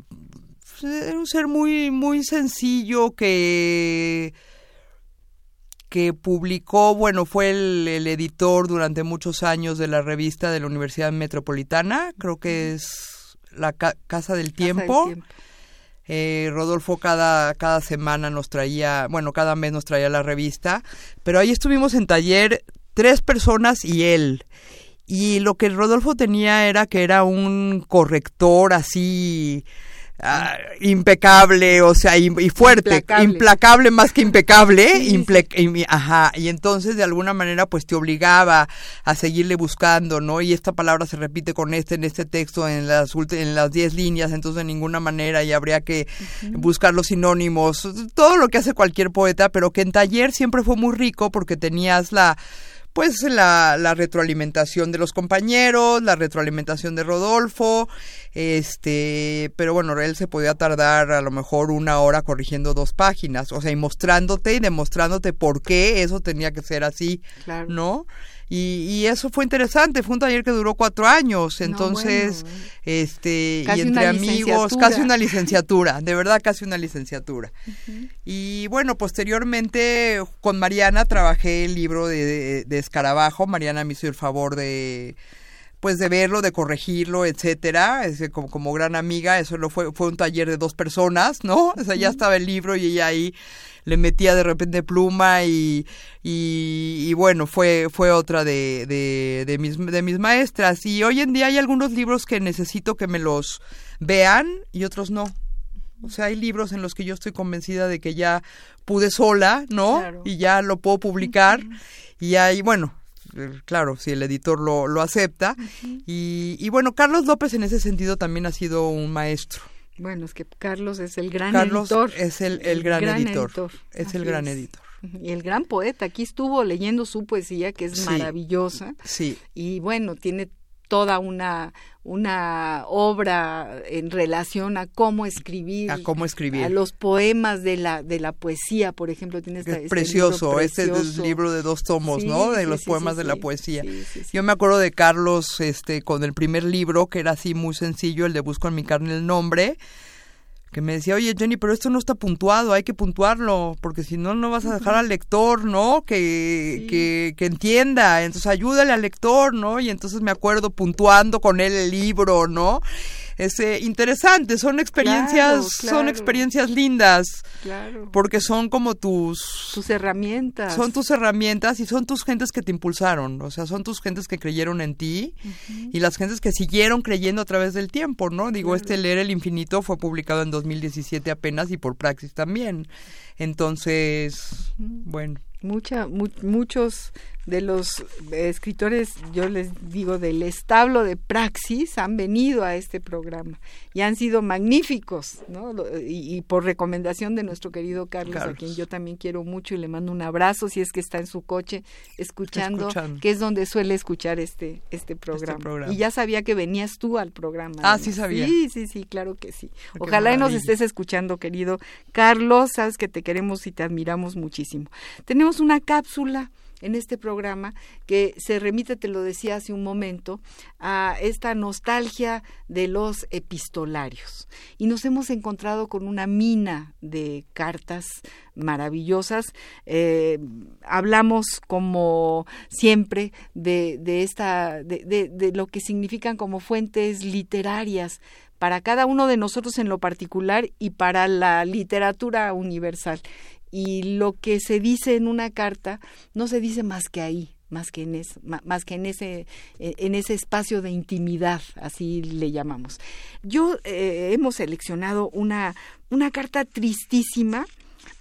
A: era un ser muy, muy sencillo que que publicó, bueno, fue el, editor durante muchos años de la revista de la Universidad Metropolitana, creo que es la Casa del Tiempo. Eh, Rodolfo cada, cada semana nos traía, bueno, cada mes nos traía la revista, pero ahí estuvimos en taller tres personas y él. Y lo que Rodolfo tenía era que era un corrector así ah, impecable, o sea, y, fuerte, implacable. más que impecable, y, ajá, y entonces de alguna manera pues te obligaba a seguirle buscando, ¿no? Y esta palabra se repite con este en este texto en las en las diez líneas, entonces de ninguna manera y habría que buscar los sinónimos, todo lo que hace cualquier poeta, pero que en taller siempre fue muy rico porque tenías la pues la, la retroalimentación de los compañeros, la retroalimentación de Rodolfo, este, pero bueno, él se podía tardar a lo mejor una hora corrigiendo dos páginas, o sea, y mostrándote y demostrándote por qué eso tenía que ser así, ¿no? Y, eso fue interesante, fue un taller que duró cuatro años, entonces, este, y entre amigos, casi una licenciatura, de verdad casi una licenciatura. Y bueno, posteriormente con Mariana trabajé el libro de, de, Escarabajo, Mariana me hizo el favor de pues de verlo, de corregirlo, etcétera, como, como gran amiga, eso lo fue, fue un taller de dos personas, ¿no? O sea, ya estaba el libro y ella ahí le metía de repente pluma y, y, bueno, fue, fue otra de, de, de, mis, de mis maestras. Y hoy en día hay algunos libros que necesito que me los vean y otros no. O sea, hay libros en los que yo estoy convencida de que ya pude sola, ¿no? Y ya lo puedo publicar. Y hay, bueno, claro, si el editor lo, lo acepta. y, y bueno, Carlos López en ese sentido también ha sido un maestro.
B: Bueno, es que Carlos es el gran
A: Carlos
B: editor.
A: es el, el gran, editor. Es el gran editor.
B: Y el gran poeta. Aquí estuvo leyendo su poesía, que es maravillosa.
A: Sí.
B: Y bueno, tiene toda una, una obra en relación a cómo escribir.
A: A cómo escribir.
B: A los poemas de la, de la poesía, por ejemplo. Tiene este,
A: precioso, este libro este libro de dos tomos, ¿no? De los poemas de la poesía. Yo me acuerdo de Carlos este, con el primer libro, que era así muy sencillo, el de Busco en mi carne el nombre que me decía, oye Jenny, pero esto no está puntuado, hay que puntuarlo, porque si no, no vas a dejar al lector, ¿no? Que, que, que, entienda, entonces ayúdale al lector, ¿no? Y entonces me acuerdo puntuando con él el libro, ¿no? Es eh, interesante, son experiencias, son experiencias lindas.
B: Claro.
A: Porque son como tus
B: tus herramientas.
A: Son tus herramientas y son tus gentes que te impulsaron, o sea, son tus gentes que creyeron en ti y las gentes que siguieron creyendo a través del tiempo, ¿no? Digo, este Leer el Infinito fue publicado en 2017 apenas y por Praxis también. Entonces, bueno.
B: Mucha, muchos de los escritores, yo les digo, del establo de Praxis, han venido a este programa y han sido magníficos, ¿no? Y, por recomendación de nuestro querido Carlos, a quien yo también quiero mucho y le mando un abrazo si es que está en su coche escuchando, que es donde suele escuchar este, este, este programa. Y ya sabía que venías tú al programa.
A: Ah, sí sabía.
B: Sí, sí, sí, claro que sí. Ojalá y nos estés escuchando, querido Carlos, sabes que te queremos y te admiramos muchísimo. Tenemos una cápsula en este programa que se remite, te lo decía hace un momento, a esta nostalgia de los epistolarios. Y nos hemos encontrado con una mina de cartas maravillosas. Eh, hablamos como siempre de, esta, de, de lo que significan como fuentes literarias para cada uno de nosotros en lo particular y para la literatura universal y lo que se dice en una carta no se dice más que ahí más que en más que en ese e, en ese espacio de intimidad así le llamamos. Yo eh, hemos seleccionado una una carta tristísima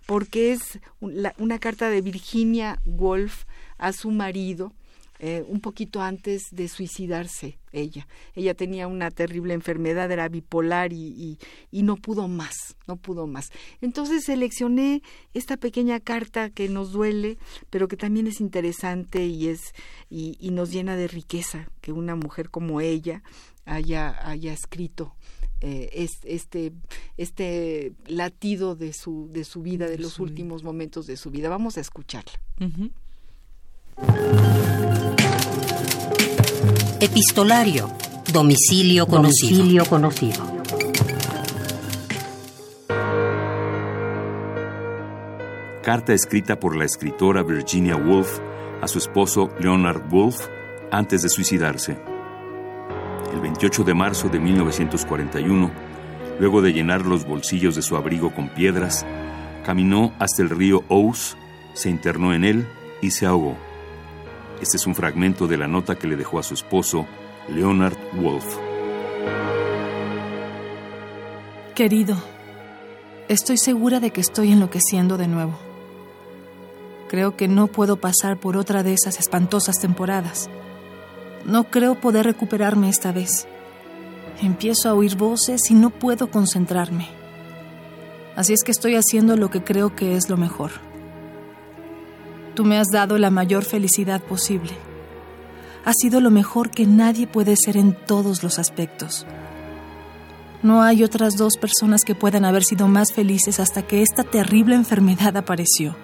B: porque es una carta de Virginia Woolf a su marido eh, un poquito antes de suicidarse ella. Ella tenía una terrible enfermedad, era bipolar y, y, no pudo más, no pudo más. Entonces seleccioné esta pequeña carta que nos duele, pero que también es interesante y, es, y, y nos llena de riqueza que una mujer como ella haya, haya escrito eh, este, este latido de su, de su vida, de, los últimos momentos de su vida. Vamos a escucharla.
F: Epistolario. Domicilio conocido. Domicilio conocido.
D: Carta escrita por la escritora Virginia Woolf a su esposo Leonard Woolf antes de suicidarse. El 28 de marzo de 1941, luego de llenar los bolsillos de su abrigo con piedras, caminó hasta el río Ouse, se internó en él y se ahogó. Este es un fragmento de la nota que le dejó a su esposo, Leonard Wolf.
C: Querido, estoy segura de que estoy enloqueciendo de nuevo. Creo que no puedo pasar por otra de esas espantosas temporadas. No creo poder recuperarme esta vez. Empiezo a oír voces y no puedo concentrarme. Así es que estoy haciendo lo que creo que es lo mejor. Tú me has dado la mayor felicidad posible. Has sido lo mejor que nadie puede ser en todos los aspectos. No hay otras dos personas que puedan haber sido más felices hasta que esta terrible enfermedad apareció.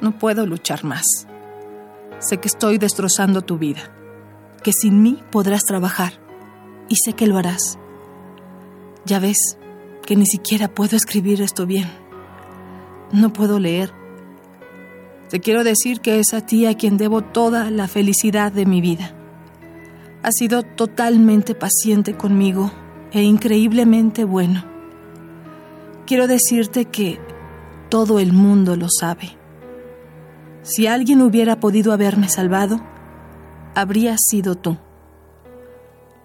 C: No puedo luchar más. Sé que estoy destrozando tu vida, que sin mí podrás trabajar, y sé que lo harás. Ya ves que ni siquiera puedo escribir esto bien. No puedo leer te quiero decir que es a ti a quien debo toda la felicidad de mi vida. Has sido totalmente paciente conmigo e increíblemente bueno. Quiero decirte que todo el mundo lo sabe. Si alguien hubiera podido haberme salvado, habría sido tú.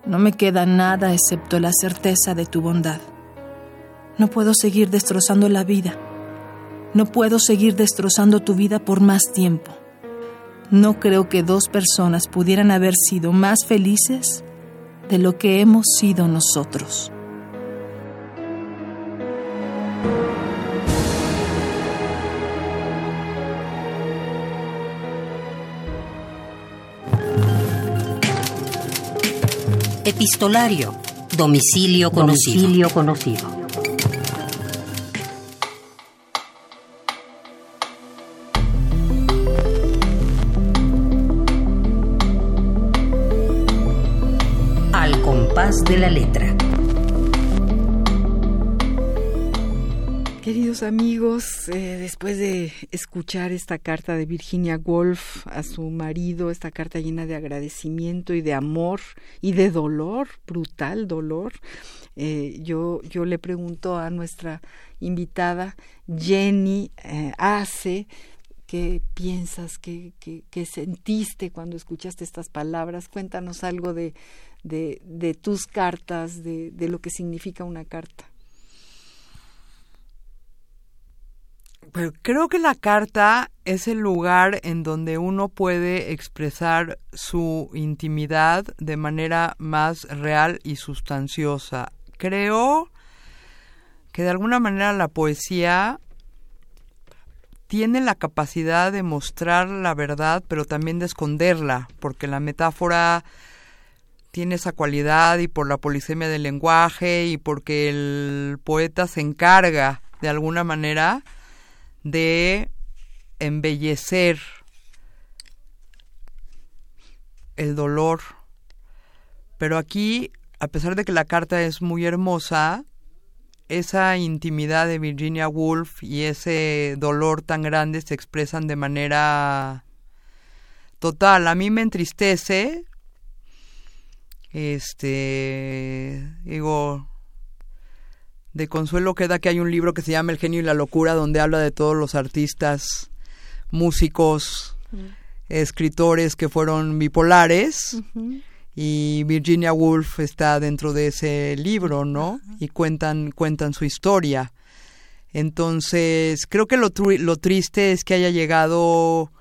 C: No me queda nada excepto la certeza de tu bondad. No puedo seguir destrozando la vida no puedo seguir destrozando tu vida por más tiempo. No creo que dos personas pudieran haber sido más felices de lo que hemos sido nosotros.
F: Epistolario. Domicilio conocido. Domicilio conocido. De la letra.
B: Queridos amigos, eh, después de escuchar esta carta de Virginia Woolf a su marido, esta carta llena de agradecimiento y de amor y de dolor, brutal dolor, eh, yo, yo le pregunto a nuestra invitada Jenny eh, Ace, ¿qué piensas, qué, qué, sentiste cuando escuchaste estas palabras? Cuéntanos algo de, de, de tus cartas, de, de lo que significa una carta.
A: Pero creo que la carta es el lugar en donde uno puede expresar su intimidad de manera más real y sustanciosa. Creo que de alguna manera la poesía tiene la capacidad de mostrar la verdad, pero también de esconderla, porque la metáfora tiene esa cualidad y por la polisemia del lenguaje y porque el poeta se encarga de alguna manera de embellecer el dolor. Pero aquí, a pesar de que la carta es muy hermosa, esa intimidad de Virginia Woolf y ese dolor tan grande se expresan de manera total. A mí me entristece. Este, digo, de consuelo queda que hay un libro que se llama El genio y la locura, donde habla de todos los artistas, músicos, escritores que fueron bipolares. Y Virginia Woolf está dentro de ese libro, ¿no? Y cuentan, cuentan su historia. Entonces, creo que lo, lo triste es que haya llegado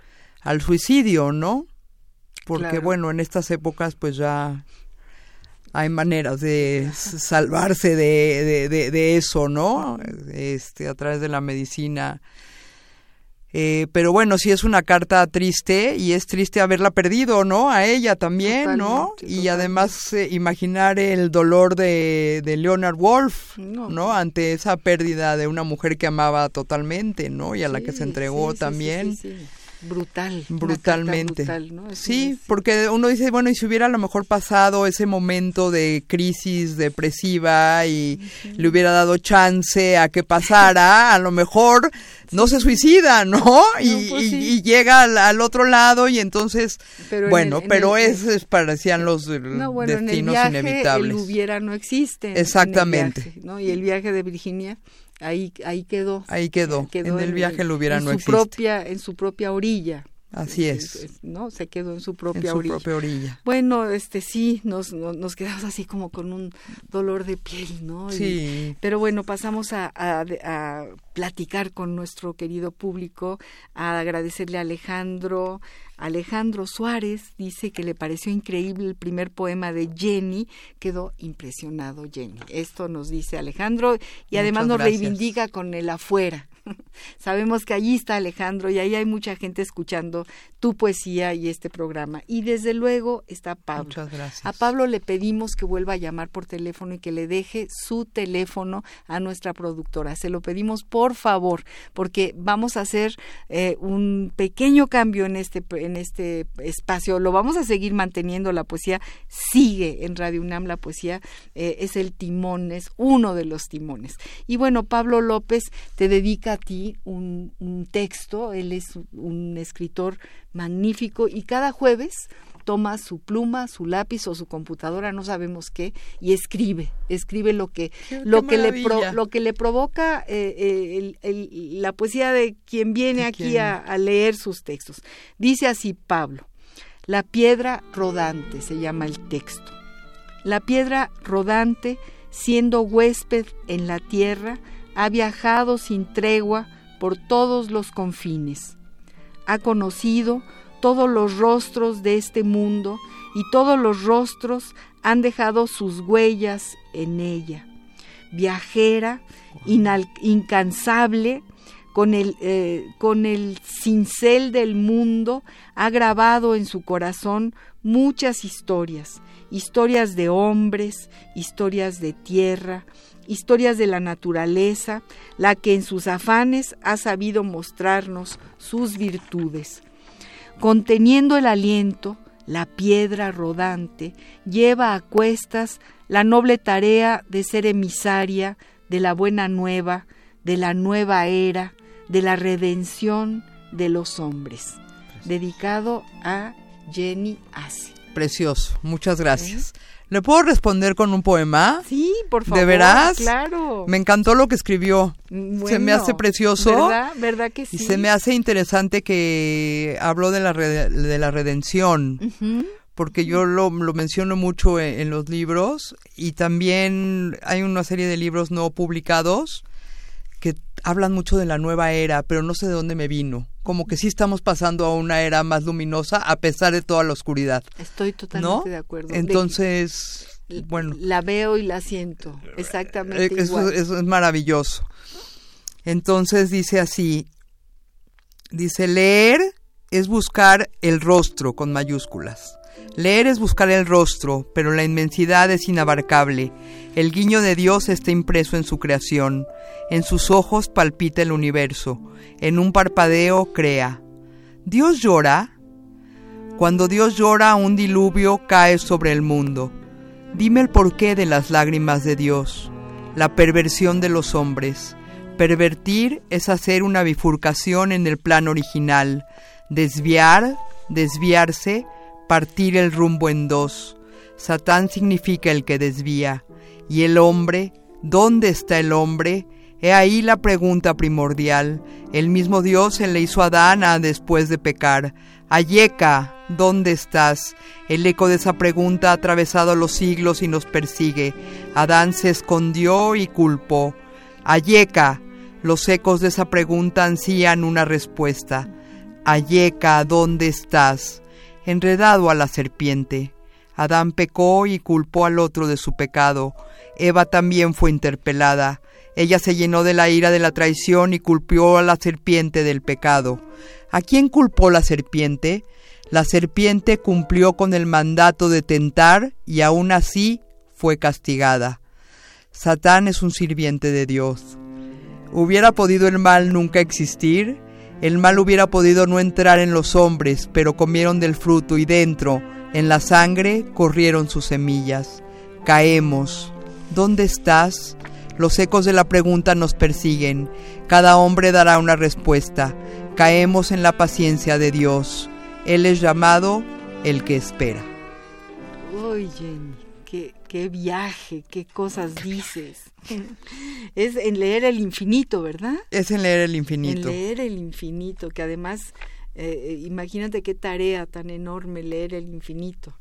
A: al suicidio, ¿no? Porque, bueno, en estas épocas, pues ya hay maneras de salvarse de, de, eso, ¿no? Este, a través de la medicina. Eh, pero bueno, sí es una carta triste y es triste haberla perdido, ¿no? A ella también, ¿no? Y además eh, imaginar el dolor de, de Leonard Wolf, no. Ante esa pérdida de una mujer que amaba totalmente, ¿no? Y a la que se entregó también
B: brutal.
A: Brutalmente. Sí, porque uno dice, bueno, y si hubiera a lo mejor pasado ese momento de crisis depresiva y le hubiera dado chance a que pasara, a lo mejor no se suicida, ¿no? y, pues llega al, otro lado y entonces, bueno, pero es, parecían los destinos inevitables.
B: El hubiera no existe.
A: Exactamente.
B: ¿no? Y el viaje de Virginia ahí ahí quedó
A: ahí quedó, en el viaje lo hubiera no
B: su propia en su propia orilla
A: Así es.
B: ¿No? Se quedó en su propia
A: en su
B: orilla.
A: propia orilla.
B: Bueno, este sí, nos, nos, quedamos así como con un dolor de piel, ¿no?
A: Sí.
B: pero bueno, pasamos a, a, platicar con nuestro querido público, a agradecerle a Alejandro. Alejandro Suárez dice que le pareció increíble el primer poema de Jenny, quedó impresionado Jenny. Esto nos dice Alejandro y además nos reivindica con el afuera. Sabemos que allí está Alejandro y ahí hay mucha gente escuchando tu poesía y este programa. Y desde luego está Pablo.
A: Muchas gracias.
B: A Pablo le pedimos que vuelva a llamar por teléfono y que le deje su teléfono a nuestra productora. Se lo pedimos por favor, porque vamos a hacer eh, un pequeño cambio en este, en este espacio. Lo vamos a seguir manteniendo. La poesía sigue en Radio UNAM. La poesía eh, es el timón, es uno de los timones. Y bueno, Pablo López te dedica ti un, texto, él es un escritor magnífico y cada jueves toma su pluma, su lápiz o su computadora, no sabemos qué, y escribe, escribe lo que, lo que, le, lo que le provoca eh, eh, la poesía de quien viene aquí a, leer sus textos. Dice así Pablo, la piedra rodante se llama el texto. La piedra rodante, siendo huésped en la tierra, ha viajado sin tregua por todos los confines. Ha conocido todos los rostros de este mundo y todos los rostros han dejado sus huellas en ella. Viajera, incansable, con el, eh, con el cincel del mundo, ha grabado en su corazón muchas historias, historias de hombres, historias de tierra, historias de la naturaleza, la que en sus afanes ha sabido mostrarnos sus virtudes. Conteniendo el aliento, la piedra rodante lleva a cuestas la noble tarea de ser emisaria de la buena nueva, de la nueva era, de la redención de los hombres, dedicado a Jenny Assi.
A: Precioso, muchas gracias. ¿Le puedo responder con un poema?
B: Sí, por favor.
A: ¿De veras?
B: Claro.
A: Me encantó lo que escribió. se me hace precioso.
B: ¿Verdad? ¿Verdad que sí?
A: Y se me hace interesante que habló de la, de la redención. Porque yo lo, lo menciono mucho en, en, los libros y también hay una serie de libros no publicados que hablan mucho de la nueva era, pero no sé de dónde me vino como que sí estamos pasando a una era más luminosa a pesar de toda la oscuridad.
B: Estoy totalmente de acuerdo.
A: Entonces, bueno.
B: La veo y la siento, exactamente.
A: Eh, eso,
B: igual.
A: eso es maravilloso. Entonces dice así, dice, leer es buscar el rostro con mayúsculas. Leer es buscar el rostro, pero la inmensidad es inabarcable. El guiño de Dios está impreso en su creación. En sus ojos palpita el universo. En un parpadeo crea. ¿Dios llora? Cuando Dios llora, un diluvio cae sobre el mundo. Dime el porqué de las lágrimas de Dios. La perversión de los hombres. Pervertir es hacer una bifurcación en el plan original. Desviar, desviarse, partir el rumbo en dos. Satán significa el que desvía. Y el hombre, ¿dónde está el hombre? He ahí la pregunta primordial. El mismo Dios se le hizo a Adán después de pecar. Ayeka, ¿dónde estás? El eco de esa pregunta ha atravesado los siglos y nos persigue. Adán se escondió y culpó. Ayeka, los ecos de esa pregunta ansían una respuesta. Ayeka, ¿dónde estás? Enredado a la serpiente. Adán pecó y culpó al otro de su pecado. Eva también fue interpelada. Ella se llenó de la ira de la traición y culpó a la serpiente del pecado. ¿A quién culpó la serpiente? La serpiente cumplió con el mandato de tentar y aún así fue castigada. Satán es un sirviente de Dios. ¿Hubiera podido el mal nunca existir? El mal hubiera podido no entrar en los hombres, pero comieron del fruto y dentro, en la sangre, corrieron sus semillas. Caemos. ¿Dónde estás? Los ecos de la pregunta nos persiguen. Cada hombre dará una respuesta. Caemos en la paciencia de Dios. Él es llamado el que espera.
B: Uy, qué, viaje, qué cosas dices. es en leer el infinito, ¿verdad?
A: Es en leer el infinito.
B: En leer el infinito, que además, eh, imagínate qué tarea tan enorme leer el infinito.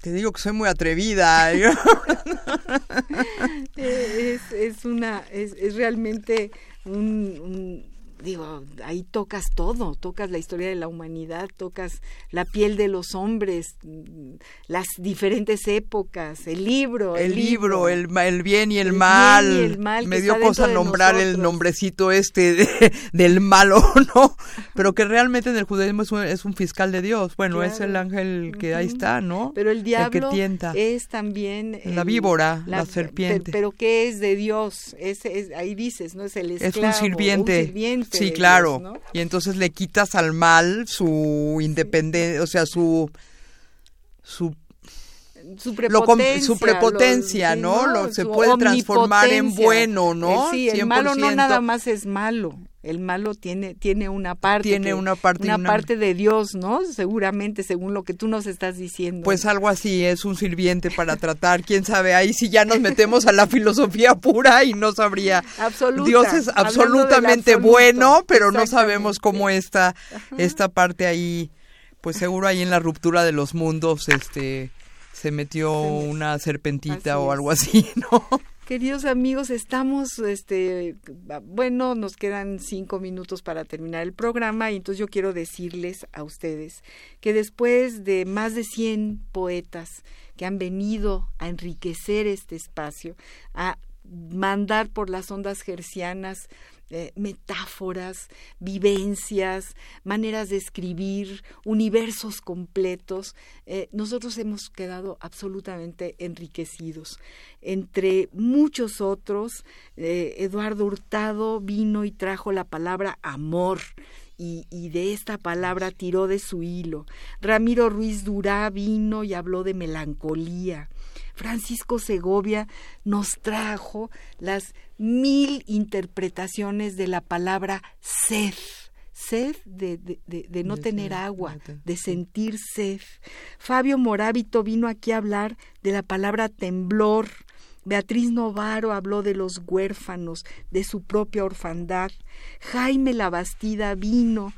A: Te digo que soy muy atrevida.
B: es, es, una, es, es realmente un, un digo, ahí tocas todo, tocas la historia de la humanidad, tocas la piel de los hombres, las diferentes épocas, el libro.
A: El, el libro, el, el, bien y el, el mal.
B: Bien y el mal
A: Me dio cosa nombrar el nombrecito este de, del malo, ¿no? Pero que realmente en el judaísmo es un, es un fiscal de Dios. Bueno, claro. es el ángel que uh -huh. ahí está, ¿no?
B: Pero el diablo
A: que tienta.
B: es también...
A: la víbora, la, la serpiente.
B: Pero, pero, ¿qué es de Dios? Es, es, ahí dices, ¿no? Es el esclavo.
A: Es un sirviente.
B: Un sirviente
A: Sí, claro. Y entonces le quitas al mal su independencia, o sea, su su
B: su prepotencia,
A: lo, su prepotencia
B: lo,
A: ¿no?
B: ¿no?
A: Lo, se puede transformar en bueno, ¿no?
B: Eh, sí, el 100%. malo no nada más es malo. El malo tiene tiene una parte
A: tiene
B: que,
A: una parte
B: una,
A: una,
B: parte de Dios, ¿no? Seguramente según lo que tú nos estás diciendo.
A: Pues algo así es un sirviente para tratar, quién sabe, ahí si ya nos metemos a la filosofía pura y no sabría.
B: Absoluta,
A: Dios es absolutamente bueno, pero no sabemos cómo está esta parte ahí, pues seguro ahí en la ruptura de los mundos, este se metió una serpentita o algo así, ¿no?
B: Queridos amigos, estamos, este, bueno, nos quedan cinco minutos para terminar el programa y entonces yo quiero decirles a ustedes que después de más de 100 poetas que han venido a enriquecer este espacio, a mandar por las ondas gercianas eh, metáforas, vivencias, maneras de escribir, universos completos, eh, nosotros hemos quedado absolutamente enriquecidos. Entre muchos otros, eh, Eduardo Hurtado vino y trajo la palabra amor y, y, de esta palabra tiró de su hilo. Ramiro Ruiz Durá vino y habló de melancolía. Francisco Segovia nos trajo las mil interpretaciones de la palabra sed sed de, de, no tener agua, de sentir sed. Fabio Morábito vino aquí a hablar de la palabra temblor. Beatriz Novaro habló de los huérfanos, de su propia orfandad. Jaime Labastida vino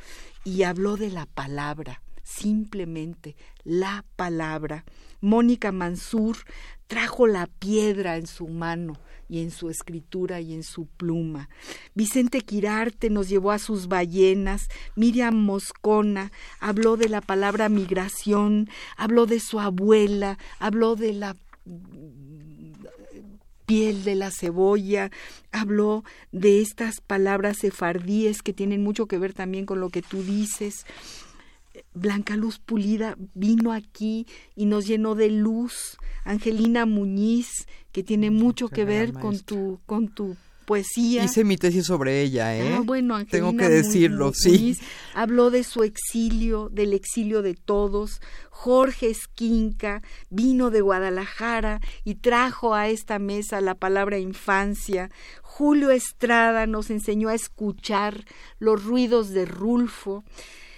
B: y habló de la palabra, simplemente la palabra. Mónica Mansur trajo la piedra en su mano y en su escritura y en su pluma. Vicente Quirarte nos llevó a sus ballenas, Miriam Moscona habló de la palabra migración, habló de su abuela, habló de la piel de la cebolla, habló de estas palabras sefardíes que tienen mucho que ver también con lo que tú dices. Blanca Luz Pulida vino aquí y nos llenó de luz. Angelina Muñiz, que tiene mucho que ver con tu, con tu poesía.
A: Hice mi tesis sobre ella, ¿eh?
B: Ah, bueno,
A: Tengo que decirlo, sí.
B: Habló de su exilio, del exilio de todos. Jorge Esquinca vino de Guadalajara y trajo a esta mesa la palabra infancia. Julio Estrada nos enseñó a escuchar los ruidos de Rulfo.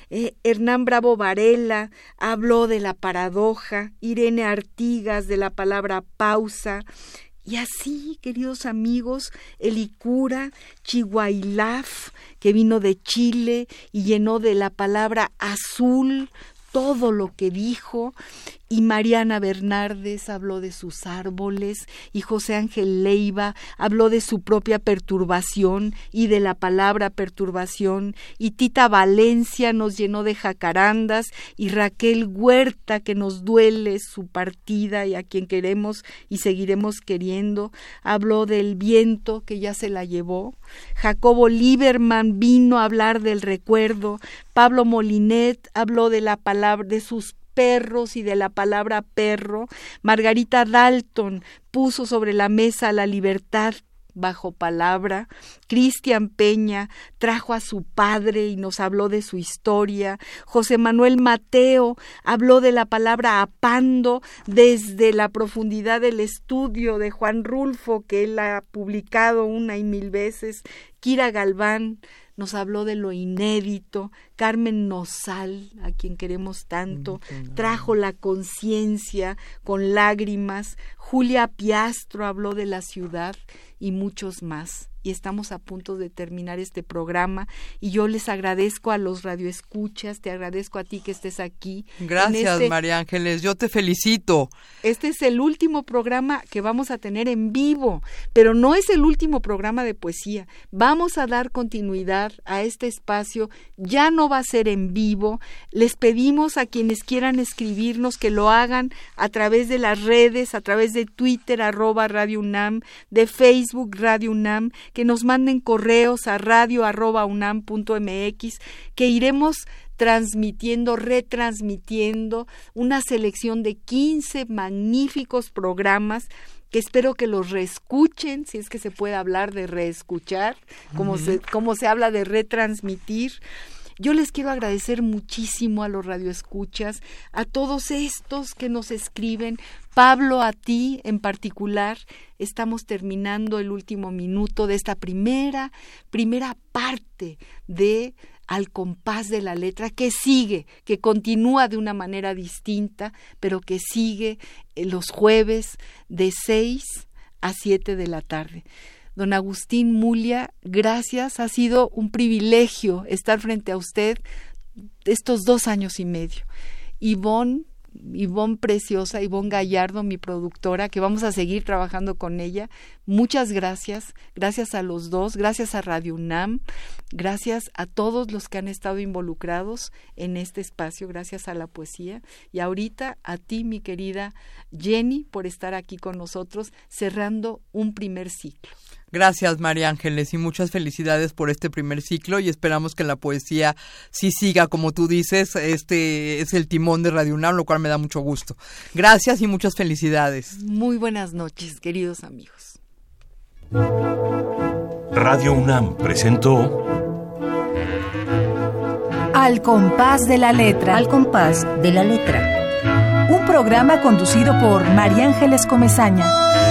B: Eh, Hernán Bravo Varela habló de la paradoja, Irene Artigas de la palabra pausa, y así, queridos amigos, Elicura, Chihuailaf, que vino de Chile y llenó de la palabra azul todo lo que dijo. Y Mariana Bernardes habló de sus árboles y José Ángel Leiva habló de su propia perturbación y de la palabra perturbación. Y Tita Valencia nos llenó de jacarandas y Raquel Huerta que nos duele su partida y a quien queremos y seguiremos queriendo habló del viento que ya se la llevó. Jacobo Lieberman vino a hablar del recuerdo. Pablo Molinet habló de la palabra de sus perros y de la palabra perro, Margarita Dalton puso sobre la mesa la libertad bajo palabra. Cristian Peña trajo a su padre y nos habló de su historia. José Manuel Mateo habló de la palabra apando desde la profundidad del estudio de Juan Rulfo, que él ha publicado una y mil veces. Kira Galván nos habló de lo inédito, Carmen Nosal, a quien queremos tanto, trajo la conciencia con lágrimas, Julia Piastro habló de la ciudad y muchos más y estamos a punto de terminar este programa y yo les agradezco a los radioescuchas, te agradezco a ti que estés aquí.
A: Gracias, este María Ángeles, yo te felicito.
B: Este es el último programa que vamos a tener en vivo, pero no es el último programa de poesía. Vamos a dar continuidad a este espacio, ya no va a ser en vivo. Les pedimos a quienes quieran escribirnos que lo hagan a través de las redes, a través de Twitter arroba Radio UNAM, de Facebook Radio UNAM que nos manden correos a radio.unam.mx, que iremos transmitiendo, retransmitiendo una selección de 15 magníficos programas que espero que los reescuchen, si es que se puede hablar de reescuchar, como, se, como se habla de retransmitir. Yo les quiero agradecer muchísimo a los radioescuchas, a todos estos que nos escriben. Pablo, a ti en particular, estamos terminando el último minuto de esta primera, primera parte de al compás de la letra, que sigue, que continúa de una manera distinta, pero que sigue eh, los jueves de 6 a 7 de la tarde. Don Agustín Mulia, gracias. Ha sido un privilegio estar frente a usted estos dos años y medio. Ivonne, Ivonne Preciosa, Ivonne Gallardo, mi productora, que vamos a seguir trabajando con ella. Muchas gracias, gracias a los dos, gracias a Radio UNAM, gracias a todos los que han estado involucrados en este espacio, gracias a la poesía y ahorita a ti, mi querida Jenny, por estar aquí con nosotros cerrando un primer ciclo.
A: Gracias, María Ángeles, y muchas felicidades por este primer ciclo y esperamos que la poesía sí siga, como tú dices, este es el timón de Radio UNAM, lo cual me da mucho gusto. Gracias y muchas felicidades.
B: Muy buenas noches, queridos amigos.
D: Radio UNAM presentó
C: Al compás de la letra.
F: Al compás de la letra.
C: Un programa conducido por María Ángeles Comezaña.